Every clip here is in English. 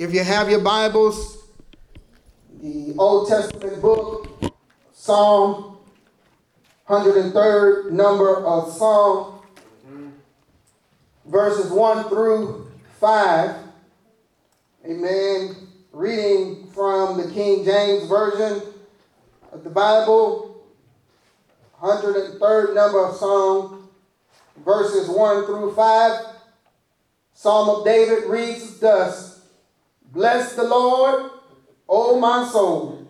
If you have your Bibles, the Old Testament book, Psalm 103rd number of Psalm, verses 1 through 5. Amen. Reading from the King James Version of the Bible, 103rd number of Psalm, verses 1 through 5. Psalm of David reads thus Bless the Lord, O my soul,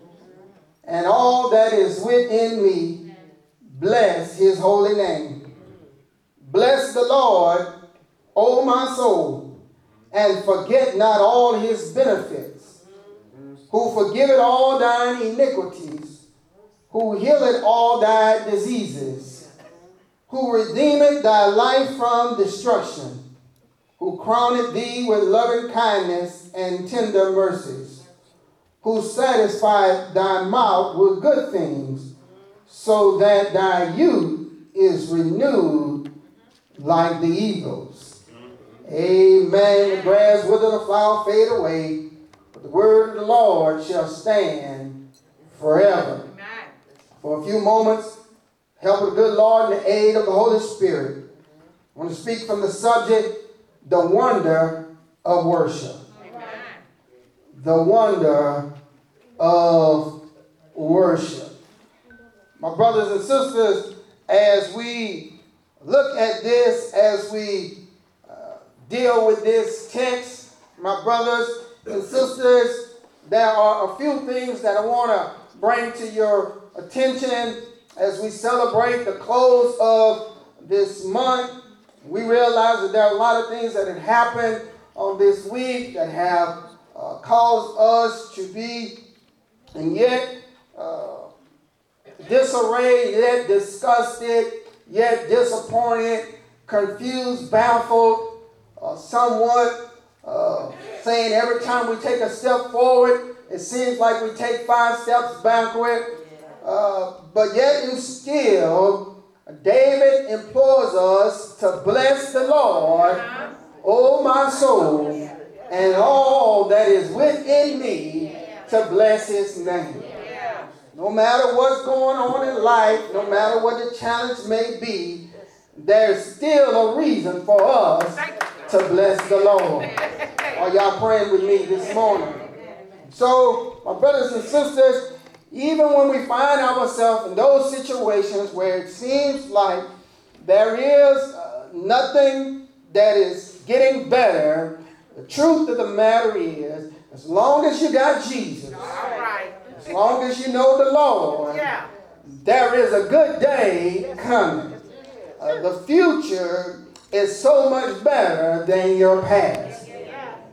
and all that is within me, bless his holy name. Bless the Lord, O my soul, and forget not all his benefits, who forgiveth all thine iniquities, who healeth all thy diseases, who redeemeth thy life from destruction who crowned thee with loving kindness and tender mercies, who satisfied thy mouth with good things, so that thy youth is renewed like the eagles. Amen. The grass wither, the flower fade away, but the word of the Lord shall stand forever. For a few moments, help of the good Lord and the aid of the Holy Spirit. I want to speak from the subject the wonder of worship. The wonder of worship. My brothers and sisters, as we look at this, as we uh, deal with this text, my brothers and sisters, there are a few things that I want to bring to your attention as we celebrate the close of this month we realize that there are a lot of things that have happened on this week that have uh, caused us to be, and yet uh, disarrayed, yet disgusted, yet disappointed, confused, baffled, uh, somewhat uh, saying every time we take a step forward, it seems like we take five steps backward. Uh, but yet and still, David implores us to bless the Lord, O my soul, and all that is within me to bless his name. No matter what's going on in life, no matter what the challenge may be, there's still a reason for us to bless the Lord. Are y'all praying with me this morning? So, my brothers and sisters, even when we find ourselves in those situations where it seems like there is uh, nothing that is getting better, the truth of the matter is, as long as you got Jesus, as long as you know the Lord, yeah. there is a good day coming. Uh, the future is so much better than your past.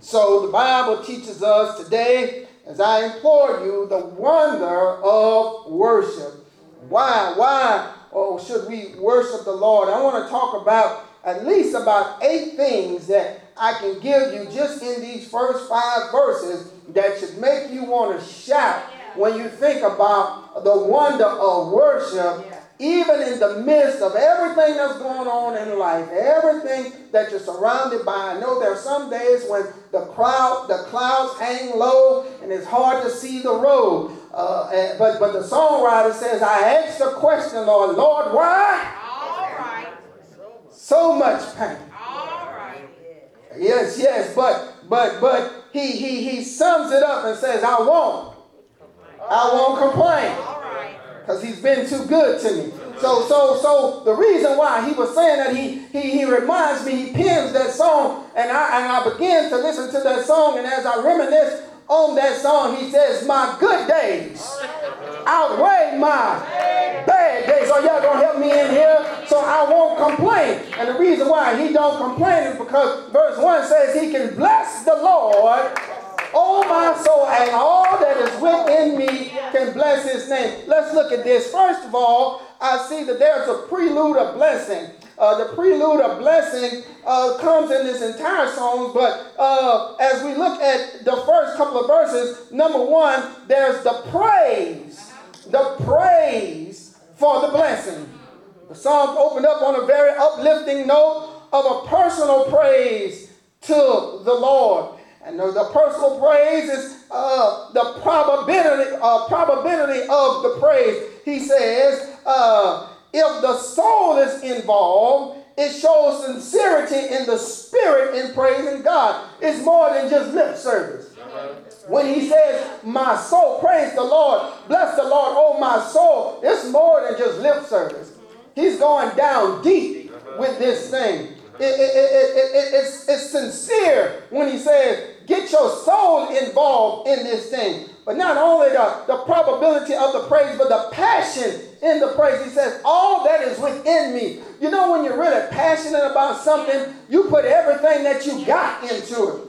So the Bible teaches us today as I implore you the wonder of worship. Why? Why or should we worship the Lord? I want to talk about at least about eight things that I can give you just in these first five verses that should make you want to shout when you think about the wonder of worship even in the midst of everything that's going on in life, everything that you're surrounded by. I know there are some days when the crowd, the clouds hang low and it's hard to see the road. Uh, but but the songwriter says, "I asked the question, Lord, Lord, why? All right. So much pain. All right. Yes, yes, but but but he he he sums it up and says, "I won't, I won't complain." Because he's been too good to me. So, so, so the reason why he was saying that he he he reminds me, he pins that song, and I and I begin to listen to that song, and as I reminisce on that song, he says, My good days outweigh my bad days. Are y'all gonna help me in here? So I won't complain. And the reason why he don't complain is because verse 1 says he can bless the Lord Oh, my soul, and all that is within me can bless his name. Let's look at this. First of all, I see that there's a prelude of blessing. Uh, the prelude of blessing uh, comes in this entire song, but uh, as we look at the first couple of verses, number one, there's the praise, the praise for the blessing. The psalm opened up on a very uplifting note of a personal praise to the Lord. And the, the personal praise is uh, the probability, uh, probability of the praise. He says, uh, if the soul is involved, it shows sincerity in the spirit in praising God. It's more than just lip service. When he says, My soul, praise the Lord, bless the Lord, oh my soul, it's more than just lip service. He's going down deep with this thing. It, it, it, it's, it's sincere when he says, Get your soul involved in this thing. But not only the, the probability of the praise, but the passion in the praise. He says, All that is within me. You know, when you're really passionate about something, you put everything that you got into it.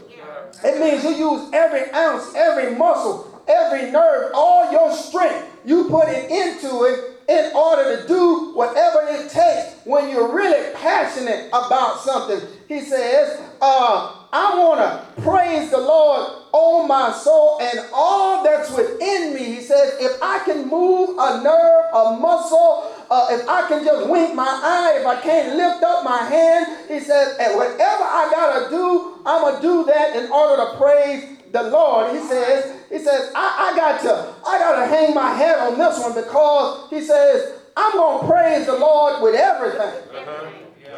It means you use every ounce, every muscle, every nerve, all your strength. You put it into it in order to do whatever it takes when you're really passionate about something. He says, uh, I want to praise the Lord, oh my soul, and all that's within me. He says, if I can move a nerve, a muscle, uh, if I can just wink my eye, if I can't lift up my hand, he says, and whatever I got to do, I'm going to do that in order to praise the Lord. He says, he says, I, I got to, I got to hang my head on this one because he says, I'm going to praise the Lord with everything. Uh-huh.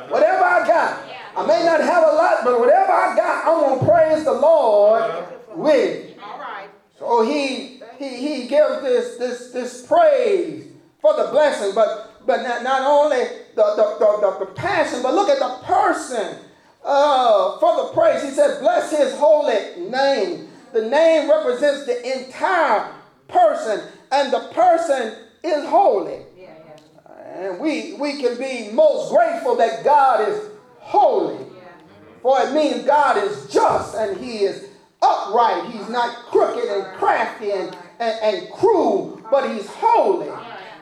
Whatever I got. I may not have a lot, but whatever I got, I'm going to praise the Lord uh-huh. with. All right. So he, he, he gives this, this, this praise for the blessing, but, but not, not only the, the, the, the, the passion, but look at the person uh, for the praise. He said, Bless his holy name. The name represents the entire person, and the person is holy. And we, we can be most grateful that God is holy. For it means God is just and he is upright. He's not crooked and crafty and, and, and cruel, but he's holy.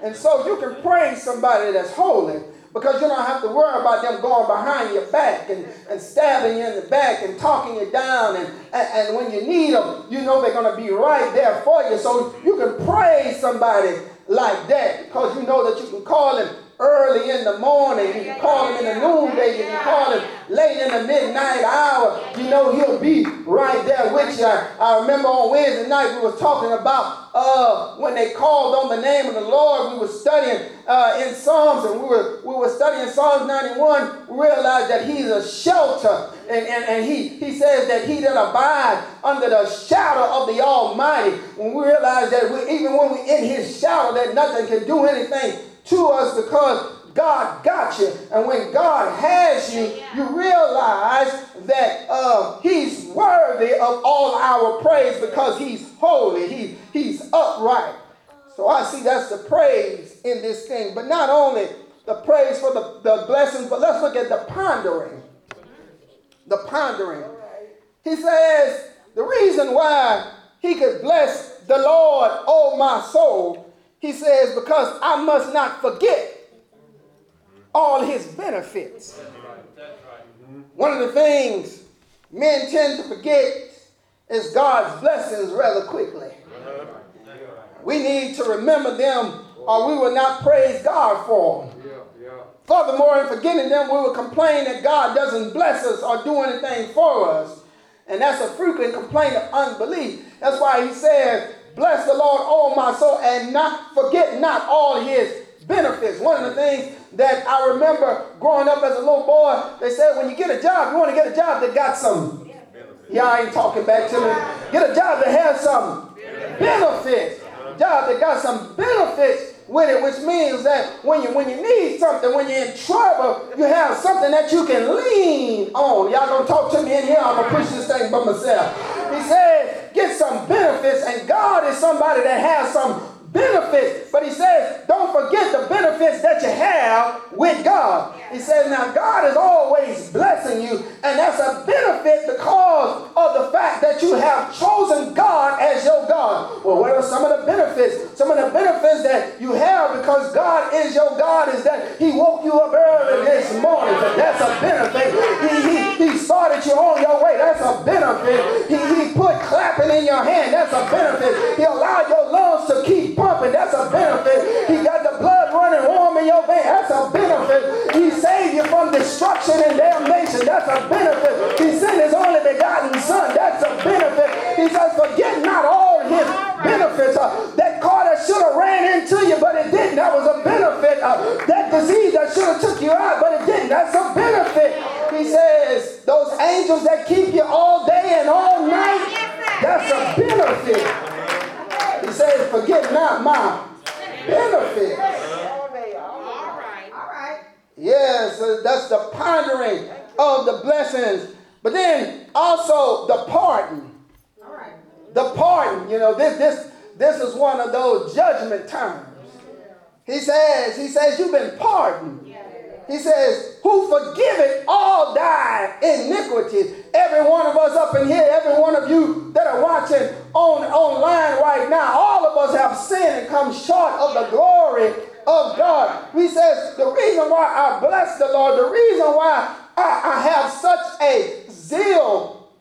And so you can praise somebody that's holy because you don't have to worry about them going behind your back and, and stabbing you in the back and talking you down. And, and, and when you need them, you know they're going to be right there for you. So you can praise somebody like that because you know that you can call him early in the morning. You can call him in the noonday. You can call him late in the midnight hour. You know he'll be right there with you. I remember on Wednesday night we were talking about uh, when they called on the name of the Lord. We were studying uh, in Psalms and we were we were studying Psalms 91. We realized that he's a shelter. And, and, and he, he says that he that abides under the shadow of the Almighty. When we realize that we, even when we're in his shadow, that nothing can do anything to us because God got you. And when God has you, you realize that uh, He's worthy of all our praise because He's holy, he, He's upright. So I see that's the praise in this thing. But not only the praise for the, the blessings, but let's look at the pondering. The pondering. He says the reason why he could bless the Lord, oh my soul, he says, because I must not forget all his benefits. One of the things men tend to forget is God's blessings rather quickly. We need to remember them or we will not praise God for them. Furthermore, in forgetting them, we will complain that God doesn't bless us or do anything for us. And that's a frequent complaint of unbelief. That's why he says, Bless the Lord, all my soul, and not forget not all his benefits. One of the things that I remember growing up as a little boy, they said when you get a job, you want to get a job that got some. Y'all ain't talking back to me. Get a job that has some benefits. Job that got some benefits with it, which means that when you when you need something, when you're in trouble, you have something that you can lean on. Y'all gonna talk to me in here? I'm gonna push this thing by myself. He says, get some benefits, and God is somebody that has some benefits. But he says, don't forget the benefits that you have with God. He says, now God is always blessing you, and that's a benefit because of the fact that you have chosen God as your God. Well, what are some of the benefits? Some of the benefits that you have because God is your God is that He woke you up early this morning. That's a benefit. He, he, he started you on your way. That's a benefit. He, he put clapping in your hand. That's a benefit. He allowed your lungs to keep pumping. That's a benefit. He got the blood over your bed. That's a benefit. He saved you from destruction and damnation. That's a benefit. He sent his only begotten son. That's a benefit. He says, forget not all his benefits. Uh, that car that should have ran into you, but it didn't. That was a benefit. Uh, that disease that should have took you out, but it didn't. That's a benefit. He says, those angels that keep you all day and all night, that's a benefit. He says, forget not my benefits. Yes, that's the pondering of the blessings. But then also the pardon. The pardon, you know, this this this is one of those judgment terms. He says, he says, you've been pardoned. He says, who forgiveth all thy iniquities. Every one of us up in here, every one of you that are watching on online right now, all of us have sinned and come short of the glory of God. He says, the reason why I bless the Lord, the reason why I, I have such a zeal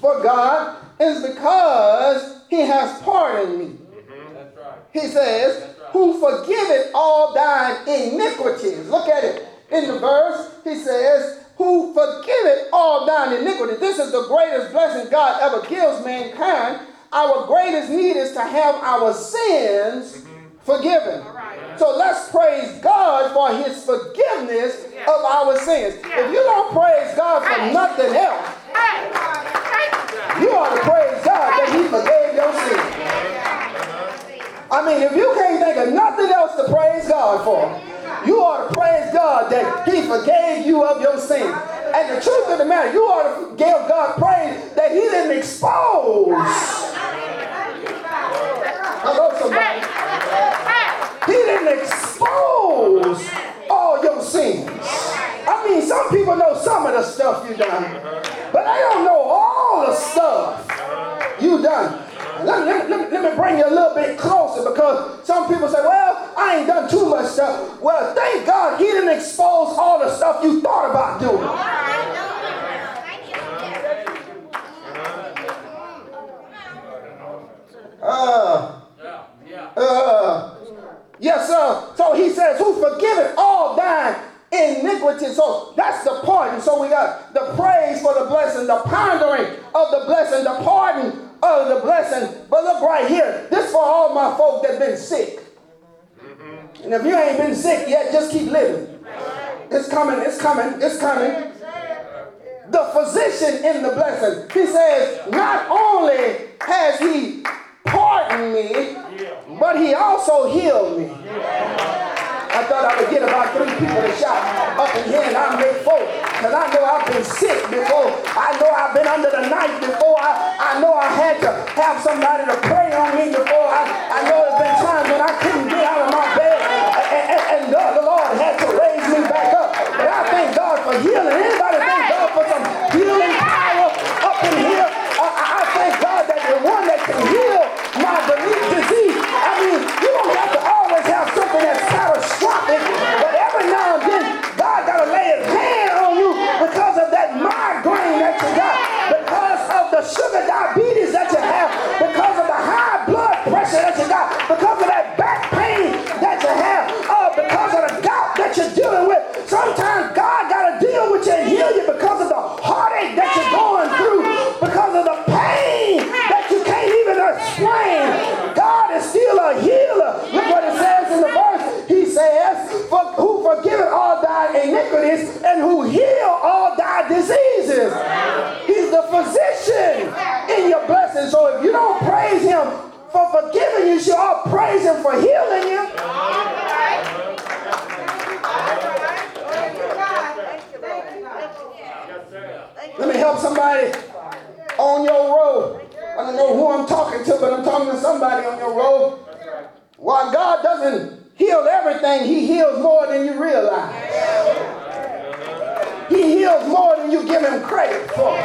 for God is because he has pardoned me. Mm-hmm. He says, who forgiveth all thine iniquities. Look at it in the verse. He says, who forgiveth all thine iniquities. This is the greatest blessing God ever gives mankind. Our greatest need is to have our sins mm-hmm. Forgiven. So let's praise God for his forgiveness of our sins. If you don't praise God for nothing else, you ought to praise God that he forgave your sins. I mean, if you can't think of nothing else to praise God for, you ought to praise God that he forgave you of your sins. And the truth of the matter, you ought to give God praise that he didn't expose. Hello, somebody. He didn't expose all your sins. I mean, some people know some of the stuff you done, but they don't know all the stuff you done. Let, let, let, let me bring you a little bit closer because some people say, well, I ain't done too much stuff. Well, thank God he didn't expose all the stuff you thought about doing. Uh, uh, Yes, sir. So he says, Who forgiveth all thine iniquity. So that's the pardon. So we got the praise for the blessing, the pondering of the blessing, the pardon of the blessing. But look right here. This for all my folk that been sick. Mm-hmm. And if you ain't been sick yet, just keep living. It's coming, it's coming, it's coming. The physician in the blessing. He says, not only has he pardoned me, but he also healed me. I thought I would get about three people to shout up in here and I make four. Because I know I've been sick before. I know I've been under the knife before. I, I know I had to have somebody to pray on me before. I, I know there's been times when I iniquities and who heal all thy diseases. He's the physician in your blessing. So if you don't praise him for forgiving you, you should all praise him for healing you. Let me help somebody on your road. I don't know who I'm talking to, but I'm talking to somebody on your road. While God doesn't heal everything, He heals more than you realize. He heals more than you give Him credit for.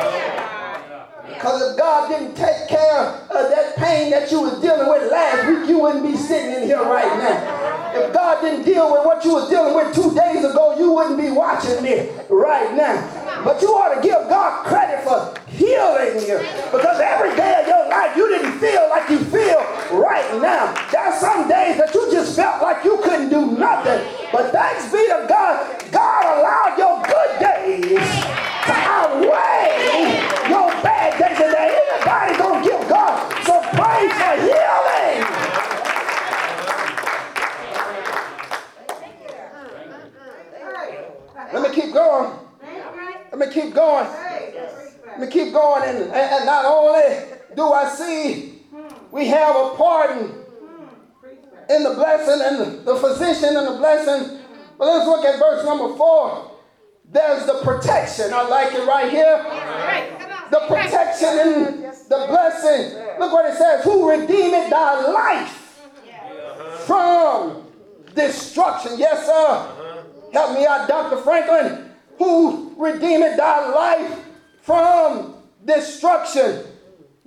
Because if God didn't take care of that pain that you was dealing with last week, you wouldn't be sitting in here right now. If God didn't deal with what you was dealing with two days ago, you wouldn't be watching me right now. But you ought to give God credit for healing you. Because every day of your God you didn't feel like you feel right now. There's some days that you just felt like you couldn't do nothing. But thanks be to God, God allowed your good days to outweigh your bad days. And that anybody gonna give God some praise for healing. Let me keep going. Let me keep going. Let me keep going. And, and not only do I see we have a pardon in the blessing and the physician and the blessing, but let's look at verse number four. There's the protection. I like it right here. The protection and the blessing. Look what it says. Who redeemed thy life from destruction. Yes, sir. Help me out, Dr. Franklin. Who redeemed thy life from destruction.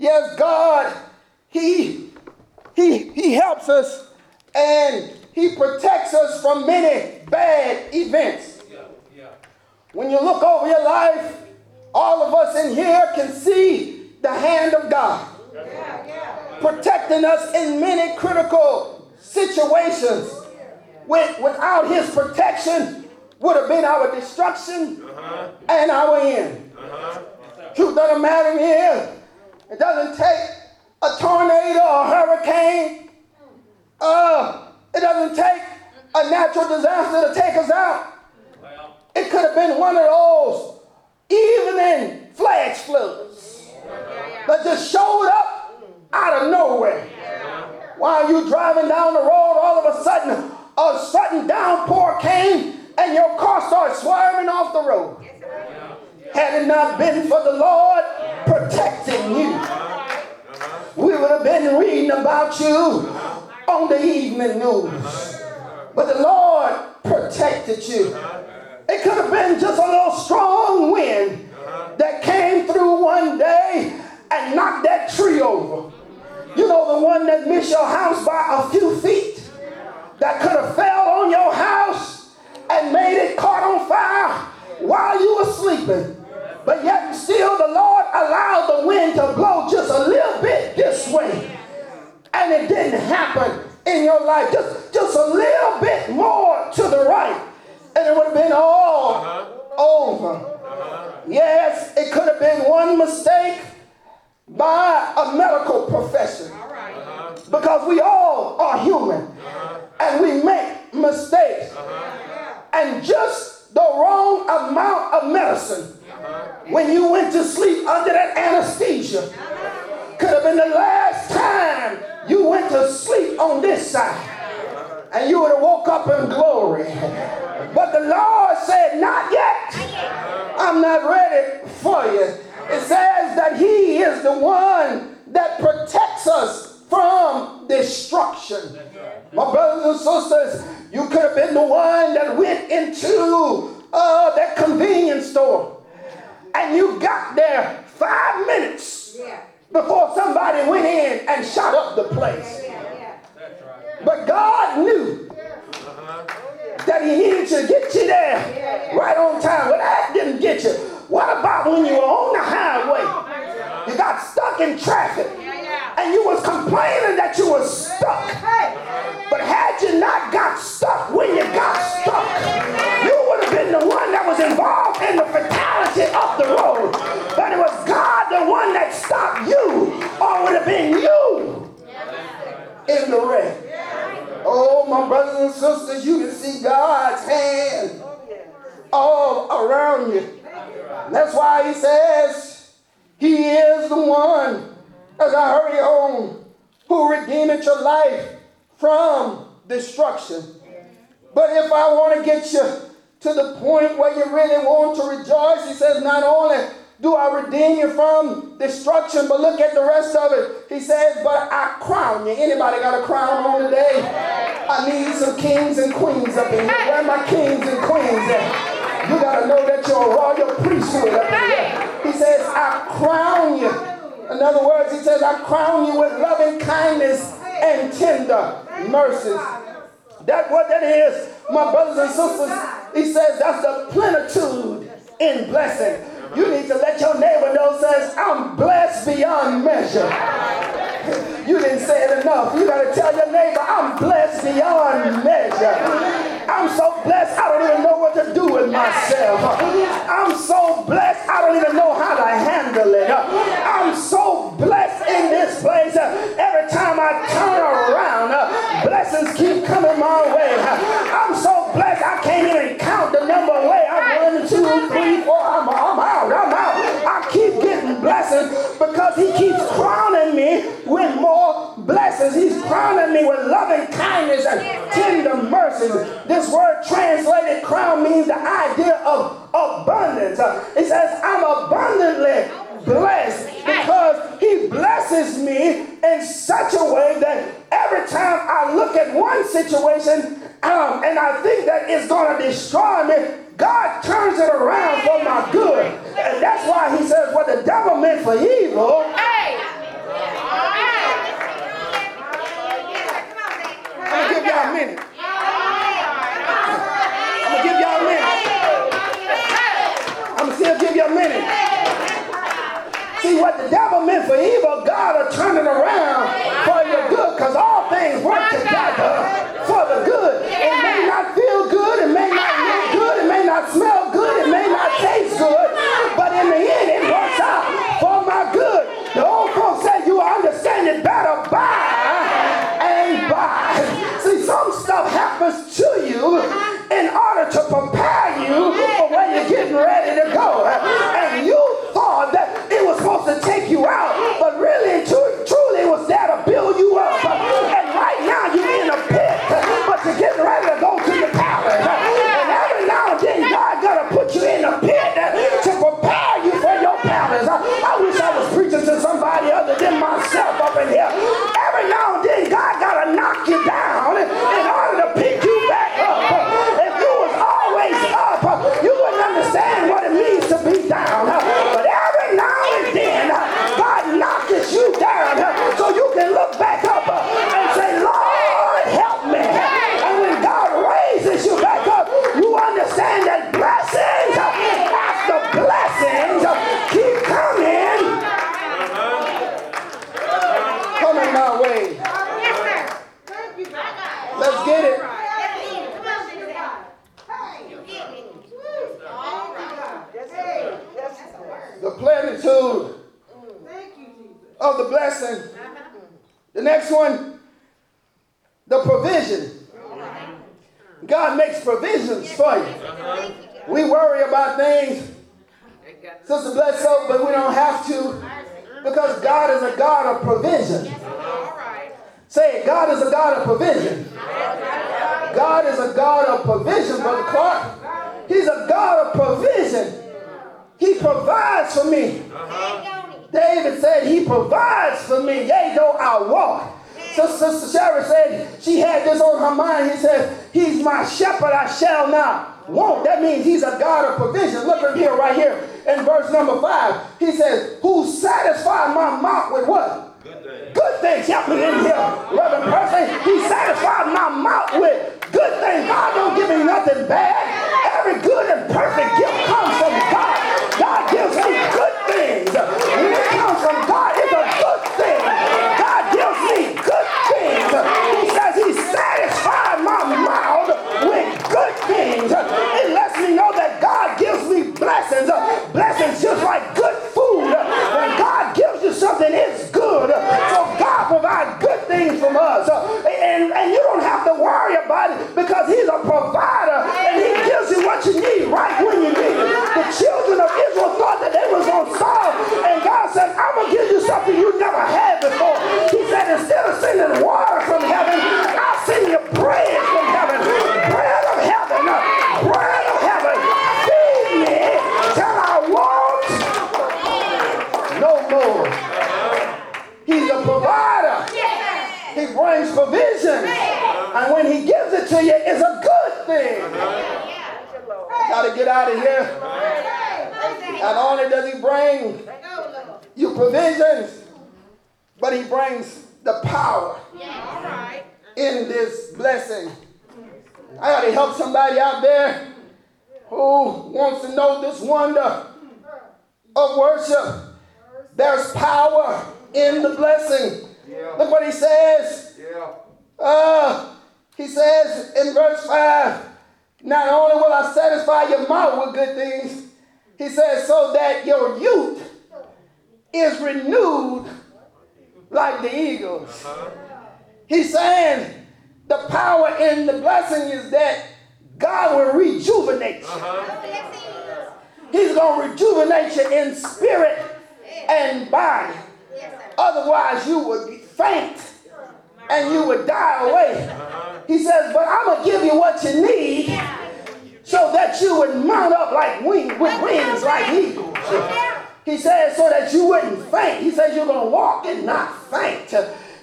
Yes, God, He He He helps us and He protects us from many bad events. When you look over your life, all of us in here can see the hand of God protecting us in many critical situations. With, without His protection, would have been our destruction uh-huh. and our end. Uh-huh. Truth of the matter is, it doesn't take a tornado or a hurricane. Uh, it doesn't take a natural disaster to take us out. It could have been one of those evening flash floods that just showed up out of nowhere. While you driving down the road, all of a sudden, a sudden downpour came and your car started swerving off the road. Had it not been for the Lord protecting you, would have been reading about you on the evening news. But the Lord protected you. It could have been just a little strong wind that came through one day and knocked that tree over. You know, the one that missed your house by a few feet, that could have fell on your house and made it caught on fire while you were sleeping. But yet still the Lord allowed the wind to blow just a little bit this way. And it didn't happen in your life. Just, just a little bit more to the right. And it would have been all uh-huh. over. Uh-huh. Yes, it could have been one mistake by a medical profession. Uh-huh. Because we all are not that stopped you, or would have been you in the wreck. Oh, my brothers and sisters, you can see God's hand all around you. That's why he says he is the one as I hurry on, who redeemed your life from destruction. But if I want to get you to the point where you really want to rejoice, he says, not only do I redeem you from destruction, but look at the rest of it. He says, but I crown you. Anybody got a crown on today? I need some kings and queens up in here. Where my kings and queens at? You got to know that you're a royal priesthood up here. He says, I crown you in other words, he says, I crown you with loving kindness and tender mercies. That's what that is, my brothers and sisters. He says that's the plenitude in blessing. You need to let your neighbor know, says, I'm blessed beyond measure. You didn't say it enough. You got to tell your neighbor, I'm blessed beyond measure. I'm so blessed, I don't even know what to do with myself. I'm so blessed, I don't even know how to handle it. I'm so blessed in this place. Every time I turn around, blessings keep coming my way. blessings. He's crowning me with loving kindness and tender mercies. This word translated crown means the idea of abundance. Uh, it says, I'm abundantly blessed because he blesses me in such a way that every time I look at one situation um, and I think that it's going to destroy me, God turns it around for my good. And that's why he says, What the devil meant for evil, hey. I'm gonna give y'all a minute. I'm gonna give y'all a minute. I'm gonna still give you a minute. See what the devil meant for evil, God are turning around for your good, cause all things work together. coming my way. Let's get it. shepherd, I shall not want. That means he's a God of provision. Look at here, right here in verse number five. He says, Who satisfied my mouth with what? Good things. Good things. Help me in here, Reverend Percy. He satisfied my mouth with good things. God don't give me nothing bad. Every good and perfect gift comes from I got to help somebody out there who wants to know this wonder of worship. There's power in the blessing. Yeah. Look what he says. Yeah. Uh, he says in verse 5 Not only will I satisfy your mouth with good things, he says, so that your youth is renewed like the eagles. Uh-huh. He's saying, the power and the blessing is that God will rejuvenate you. Uh-huh. He's going to rejuvenate you in spirit and body. Otherwise, you would faint and you would die away. Uh-huh. He says, But I'm going to give you what you need so that you would mount up like with wings like eagles. Uh-huh. He says, So that you wouldn't faint. He says, You're going to walk and not faint.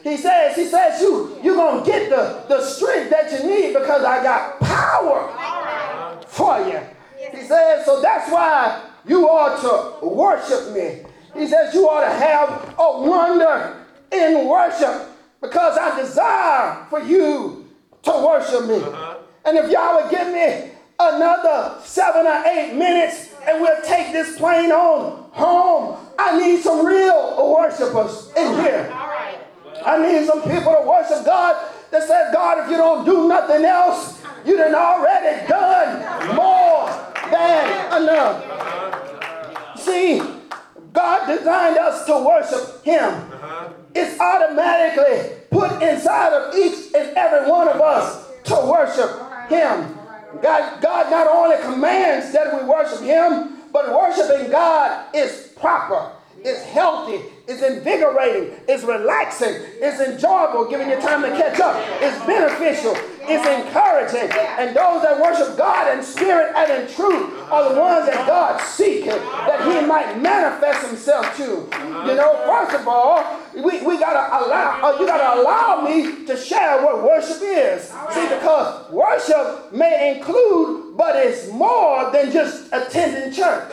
He says, he says, you, you're going to get the, the strength that you need because I got power for you. He says, so that's why you ought to worship me. He says, you ought to have a wonder in worship because I desire for you to worship me. Uh-huh. And if y'all would give me another seven or eight minutes and we'll take this plane on home, I need some real worshipers in here. I need some people to worship God that said, God, if you don't do nothing else, you done already done more than enough. See, God designed us to worship Him. Uh-huh. It's automatically put inside of each and every one of us to worship Him. God, God not only commands that we worship Him, but worshiping God is proper, it's healthy, it's invigorating, it's relaxing, it's enjoyable, giving you time to catch up, it's beneficial, it's encouraging. And those that worship God in spirit and in truth are the ones that God seeks that He might manifest Himself to. You know, first of all, we, we gotta allow, uh, you gotta allow me to share what worship is. See, because worship may include, but it's more than just attending church.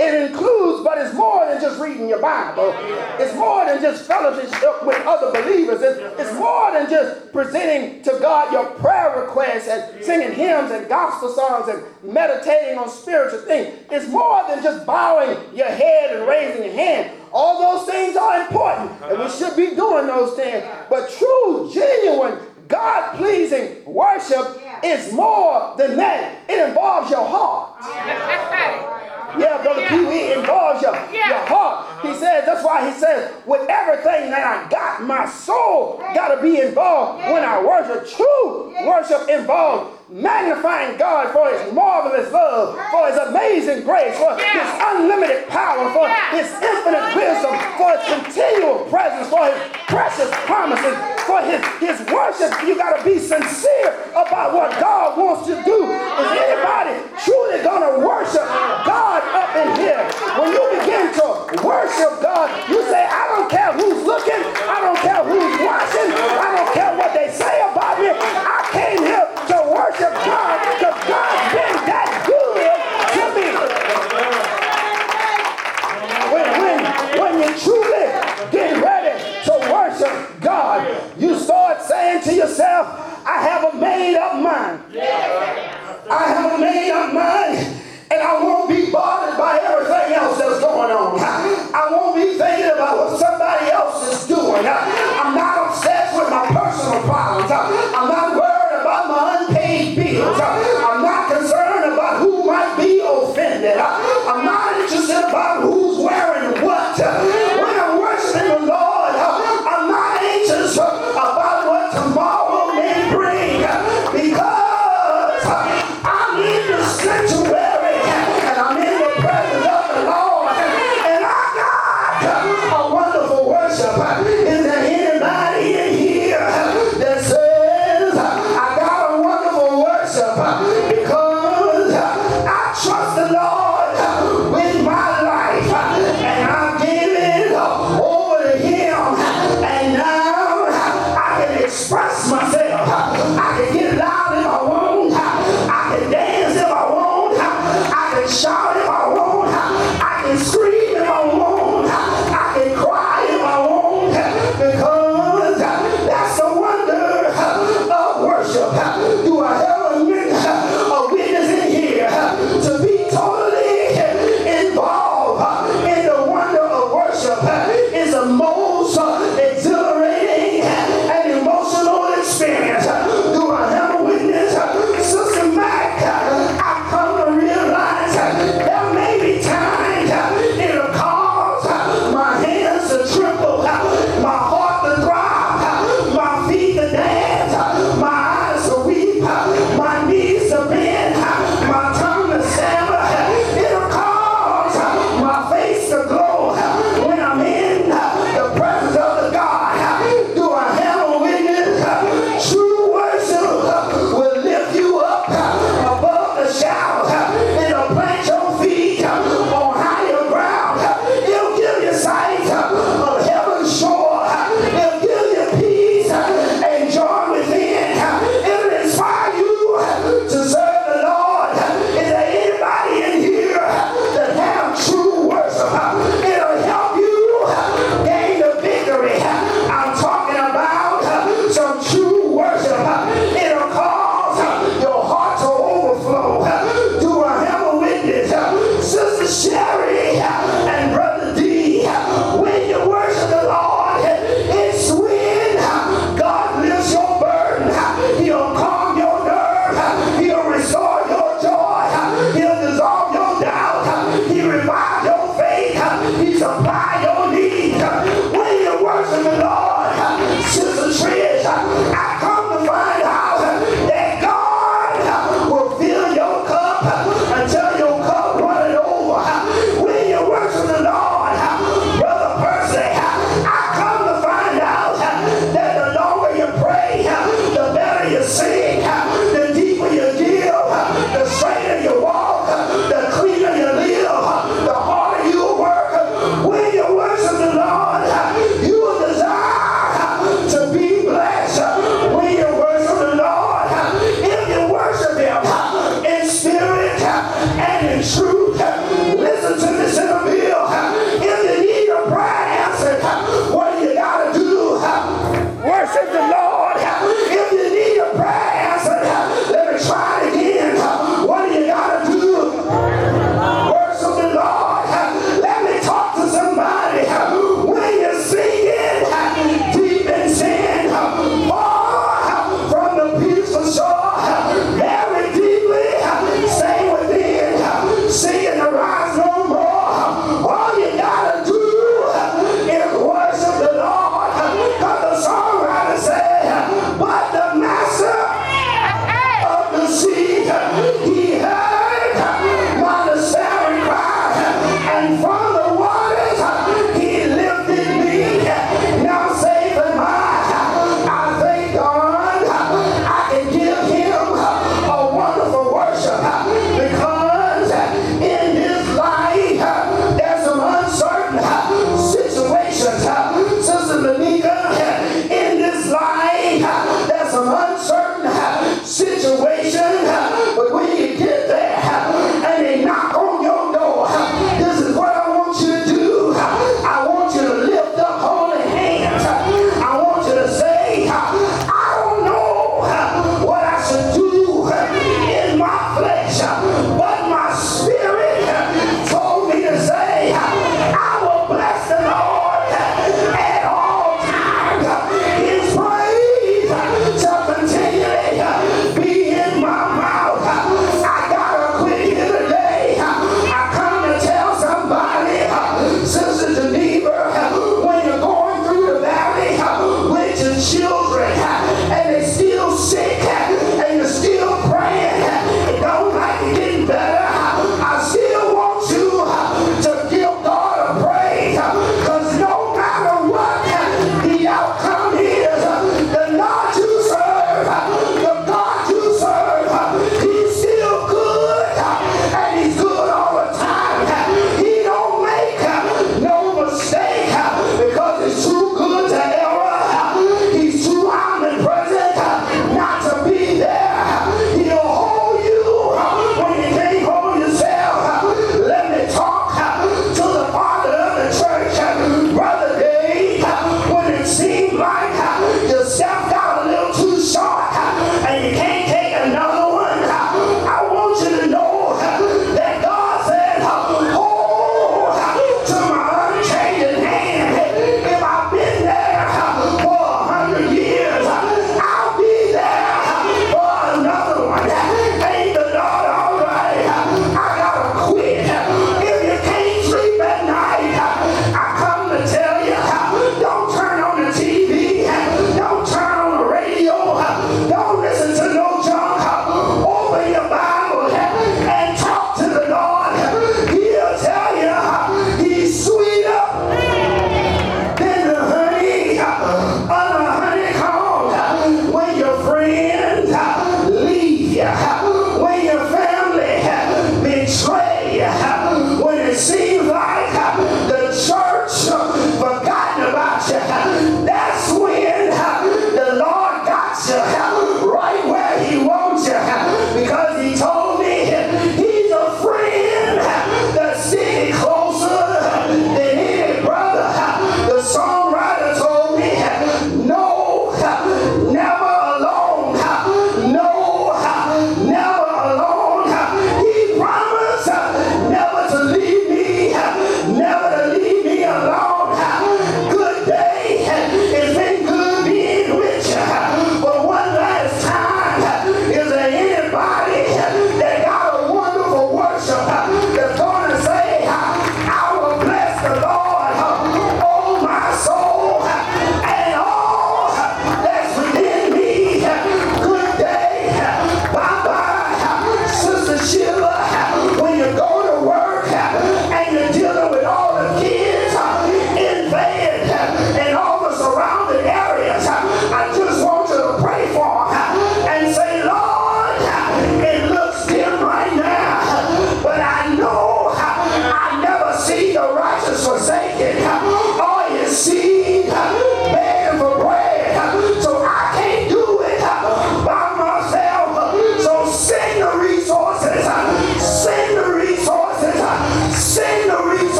It includes, it's more than just reading your Bible. It's more than just fellowship with other believers. It's, it's more than just presenting to God your prayer requests and singing hymns and gospel songs and meditating on spiritual things. It's more than just bowing your head and raising your hand. All those things are important, and we should be doing those things. But true, genuine, God pleasing worship is more than that. It involves your heart. Yeah, Brother Pee Wee, involves your, your heart. He uh-huh. says, that's why he says, with everything that I got, my soul got to be involved. When I worship. True worship involves magnifying God for his marvelous love, for his amazing grace, for his unlimited power, for his infinite wisdom, for his continual presence, for his precious promises, for his, his worship. You got to be sincere about what God wants to do. Is anybody truly going to worship God up in here? When you begin to worship God, you say, I don't care who's looking, I don't care who's watching, I don't care what they say about me. I came